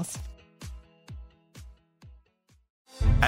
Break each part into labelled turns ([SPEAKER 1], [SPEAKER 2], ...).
[SPEAKER 1] else.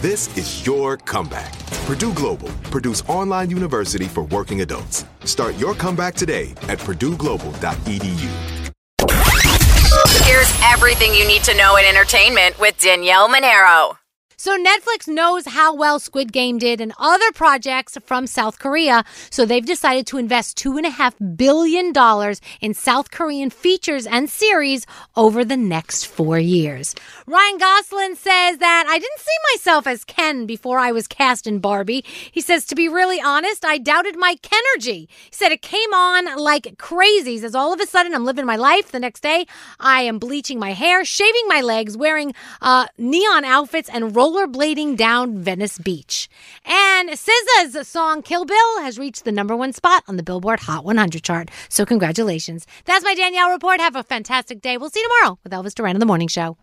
[SPEAKER 2] This is your comeback. Purdue Global, Purdue's online university for working adults. Start your comeback today at purdueglobal.edu.
[SPEAKER 3] Here's everything you need to know in entertainment with Danielle Monaro.
[SPEAKER 1] So Netflix knows how well Squid Game did and other projects from South Korea. So they've decided to invest two and a half billion dollars in South Korean features and series over the next four years. Ryan Gosling says that I didn't see myself as Ken before I was cast in Barbie. He says, to be really honest, I doubted my Kenergy. He said it came on like crazy. He says, all of a sudden I'm living my life. The next day I am bleaching my hair, shaving my legs, wearing uh, neon outfits and rolling rollerblading down Venice Beach. And SZA's song Kill Bill has reached the number one spot on the Billboard Hot 100 chart. So congratulations. That's my Danielle report. Have a fantastic day. We'll see you tomorrow with Elvis Duran in the Morning Show.